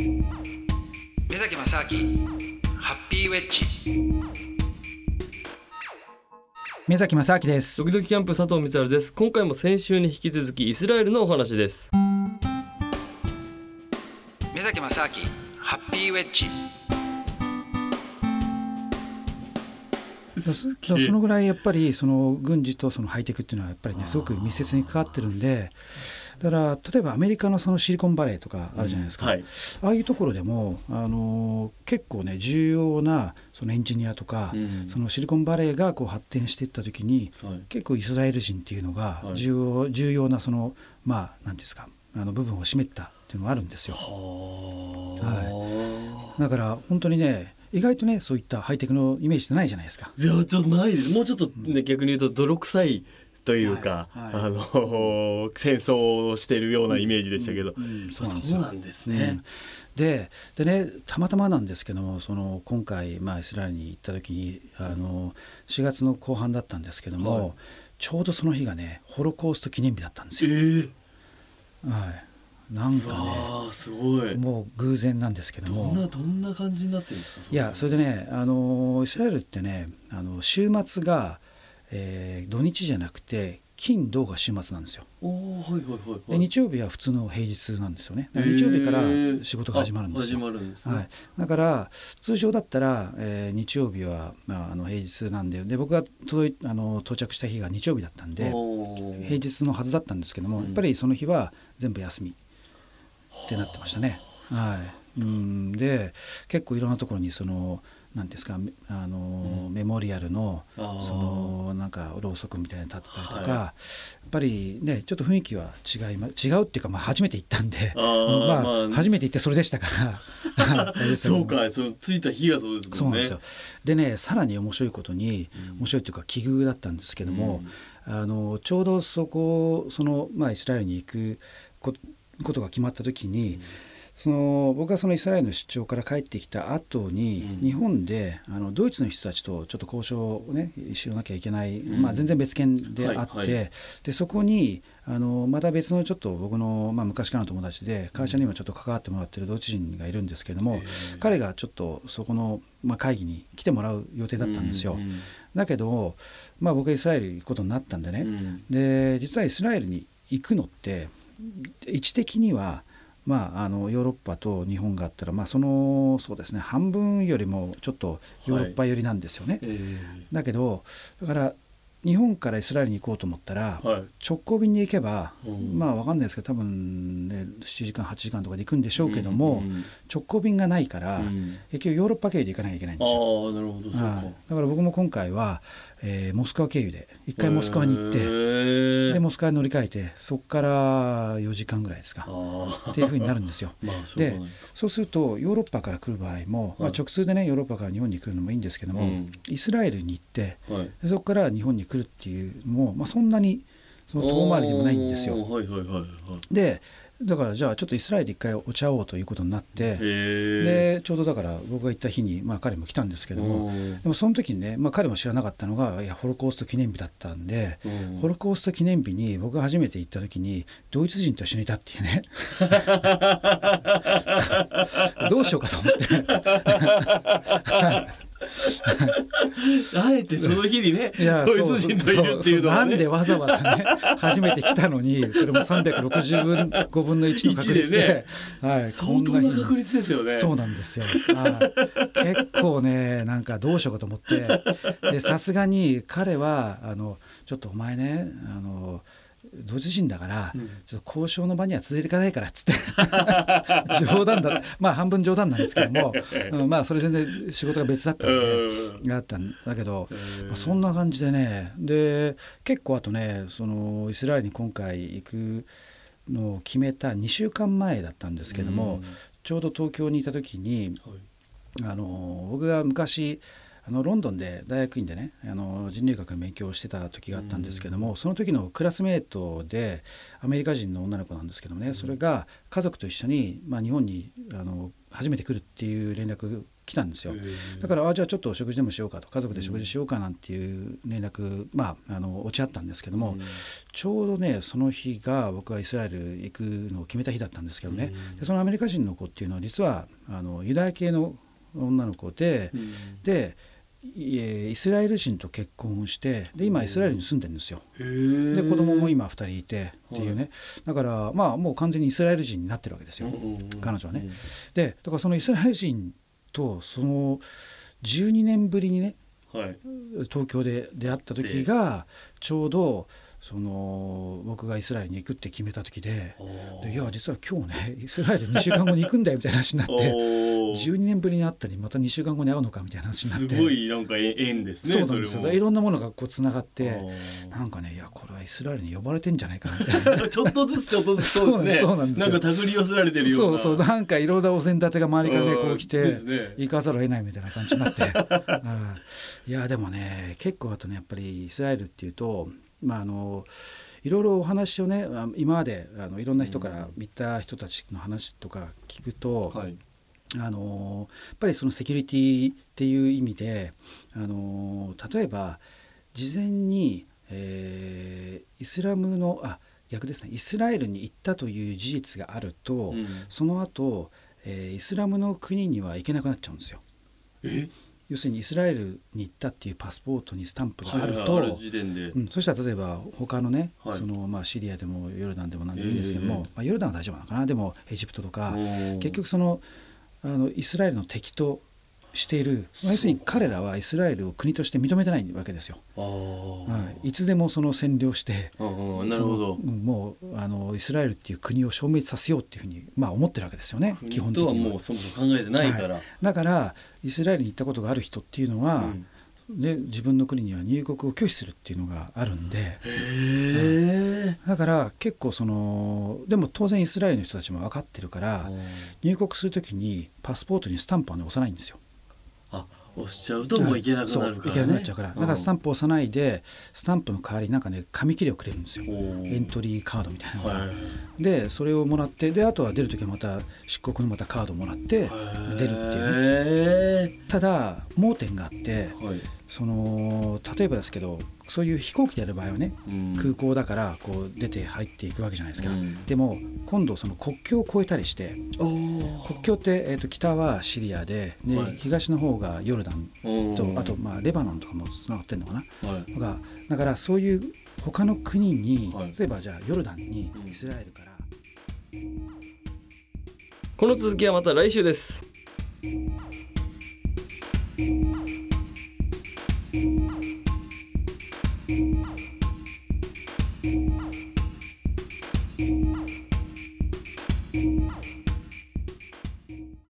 目崎正明ハッピーウェッジ。目崎正明です。ドキドキキャンプ佐藤光晴です。今回も先週に引き続きイスラエルのお話です。目崎正明ハッピーウェッジ。そのぐらいやっぱりその軍事とそのハイテクっていうのはやっぱりねすごく密接に関わってるんでだから例えばアメリカのそのシリコンバレーとかあるじゃないですか、うんはい、ああいうところでもあの結構ね重要なそのエンジニアとか、うん、そのシリコンバレーがこう発展していった時に、はい、結構イスラエル人っていうのが重要はい、重要なそのまあ何ですかあの部分を占めたっていうのがあるんですよ。はい、だから本当にね意外とねそういったハイテクのイメージってないじゃないですか。いやちょっとないです。もうちょっとね、うん、逆に言うと泥臭いというか、はいはい、あの戦争をしているようなイメージでしたけど、うんうん、そうなんですね。ででねたまたまなんですけどもその今回、まあ、イスラエルに行った時にあの4月の後半だったんですけども、はい、ちょうどその日がねホロコースト記念日だったんですよ。えー、はい。なんかねすごい。もう偶然なんですけども。どんなどんな感じになってるんですかいやそれでねあのイスラエルってねあの週末が、えー、土日じゃなくて金土が週末なんですよ。はいはいはい、で日曜日は普通の平日なんですよね。日曜日から仕事が始まるんですよ。始まるんです、ね、はい。だから通常だったら、えー、日曜日はまああの平日なんで、で僕が届いあの到着した日が日曜日だったんで、平日のはずだったんですけども、やっぱりその日は全部休みってなってましたね。はい。うんで結構いろんなところにその。なんですかあの、うん、メモリアルのそのなんかろうそくみたいに立ってたりとか、はい、やっぱりねちょっと雰囲気は違い、ま、違うっていうか、まあ、初めて行ったんで まあ、まあ、初めて行ってそれでしたから。そうかそのついた日がそうですもんね。そうなんですよ。でねさらに面白いことに、うん、面白いっていうか奇遇だったんですけども、うん、あのちょうどそこその、まあ、イスラエルに行くことが決まった時に、うんその僕がそのイスラエルの出張から帰ってきた後に、うん、日本であのドイツの人たちとちょっと交渉をねしなきゃいけない、うん、まあ、全然別件であって、はい。はい、でそこにあのまた別のちょっと僕の、まあ、昔からの友達で会社にもちょっと関わってもらってるドイツ人がいるんですけども、うん、彼がちょっとそこの、まあ、会議に来てもらう予定だったんですよ。だけど、まあ、僕はイスラエル行くことになったんでね、で実はイスラエルに行くのって位置的にはまあ、あのヨーロッパと日本があったら、まあ、そのそうですね半分よりもちょっとヨーロッパ寄りなんですよね。はい。えー、だけどだから日本からイスラエルに行こうと思ったら、はい、直行便に行けば、うん、まあ分かんないですけど多分ね7時間8時間とかで行くんでしょうけども、うんうん、直行便がないから、うん、結局ヨーロッパ経由で行かなきゃいけないんですよ。あなるほどだから僕も今回はえー、モスクワ経由で一回モスクワに行ってでモスクワに乗り換えてそこから4時間ぐらいですか。っていうふうになるんですよ。まあ、でそうするとヨーロッパから来る場合も、まあ、直通でねヨーロッパから日本に来るのもいいんですけども、うん、イスラエルに行って、はい、そこから日本に来るっていうのも、まあ、そんなにその遠回りでもないんですよ。はいはいはいはい、でだからじゃあちょっとイスラエルで一回お茶をということになってでちょうどだから僕が行った日に、まあ、彼も来たんですけどもでもその時にね、まあ、彼も知らなかったのがいやホロコースト記念日だったんでホロコースト記念日に僕が初めて行った時にドイツ人と一緒にいたっていうね。どうしようかと思って。あえてその日にねドイツ人といるっていうのは、ね、なんでわざわざね初めて来たのにそれも360分5分の1の確率で、ね、はい、相当な確率ですよね。そうなんですよ、はい、結構ねなんかどうしようかと思って。さすがに彼はあのちょっとお前ねあのドイツ人だから、ちょっと交渉の場には続いていかないからっつって。冗談だ。まあ半分冗談なんですけども、うん、まあそれ全然仕事が別だったんでがあったんだけど、まあ、そんな感じでね。で結構あとねそのイスラエルに今回行くのを決めた2週間前だったんですけども、ちょうど東京にいた時に、あの僕が昔あのロンドンで大学院でねあの人類学の勉強をしてた時があったんですけども、うん、その時のクラスメートでアメリカ人の女の子なんですけどもね、うん、それが家族と一緒に、まあ、日本にあの初めて来るっていう連絡来来たんですよ。だからあじゃあちょっと食事でもしようかと家族で食事しようかなんていう連絡、まああの落ち合ったんですけども、ちょうどねその日が僕はイスラエル行くのを決めた日だったんですけどね、でそのアメリカ人の子っていうのは実はあのユダヤ系の女の子で、でイスラエル人と結婚してで今イスラエルに住んでるんですよ。で子供も今2人いてっていうね、はい、だからまあもう完全にイスラエル人になってるわけですよ、彼女はね。でだからそのイスラエル人とその12年ぶりにね、はい、東京で出会った時がちょうどその僕がイスラエルに行くって決めた時ででいや実は今日ね イスラエル2週間後に行くんだよみたいな話になって12年ぶりに会ったりまた2週間後に会うのかみたいな話になって。すごいなんか縁ですねそうなんですよ。いろんなものがこうつながってなんかねいやこれはイスラエルに呼ばれてんじゃないかなみたいな。ちょっとずつちょっとずつそうですね。そうなんですなんか手繰り寄せられてるような。そうそうなんかいろんなお膳立てが周りからねこう来て、ね、行かざるを得ないみたいな感じになって。いやでもね結構あとねやっぱりイスラエルっていうとまああのいろいろお話をね今まであのいろんな人から見た人たちの話とか聞くと、はい、あのやっぱりそのセキュリティっていう意味であの例えば事前に、えー、イスラムのあ逆ですねイスラエルに行ったという事実があると、うん、その後、えー、イスラムの国には行けなくなっちゃうんですよ。え？要するにイスラエルに行ったっていうパスポートにスタンプがあると、はいうん、そしたら例えば他のね、はい、そのまあ、シリアでもヨルダンでも何でもいいんですけども、えー、まあ、ヨルダンは大丈夫なのかな。でもエジプトとか結局そのあのイスラエルの敵としている、まあ、要するに彼らはイスラエルを国として認めてないわけですよ。はい、いつでもその占領してなるほど。もうあのイスラエルっていう国を消滅させようっていうふうに、まあ、思ってるわけですよね。基本的には。もうそもそも考えてないから、はい、だからイスラエルに行ったことがある人っていうのは、うん。で自分の国には入国を拒否するっていうのがあるんで、だから結構そのでも当然イスラエルの人たちも分かってるから入国する時にパスポートにスタンプはね押さないんですよ。押しちゃうともういけなくなるから、ね、いけなくなっちゃうから。だからスタンプ押さないでスタンプの代わりになんかね紙切れをくれるんですよ。エントリーカードみたいなのが、はい、でそれをもらってであとは出る時はまた出国のまたカードもらって出るっていうね。ただ盲点があって、はい。その例えばですけどそういう飛行機でやる場合はね、うん、空港だからこう出て入っていくわけじゃないですか、うん、でも今度その国境を越えたりして国境って、えーと、北はシリアでで、はい、東の方がヨルダンとあとまあレバノンとかもつながってるのかな、はい、がだからそういう他の国に、はい、例えばじゃあヨルダンにイスラエルから、この続きはまた来週です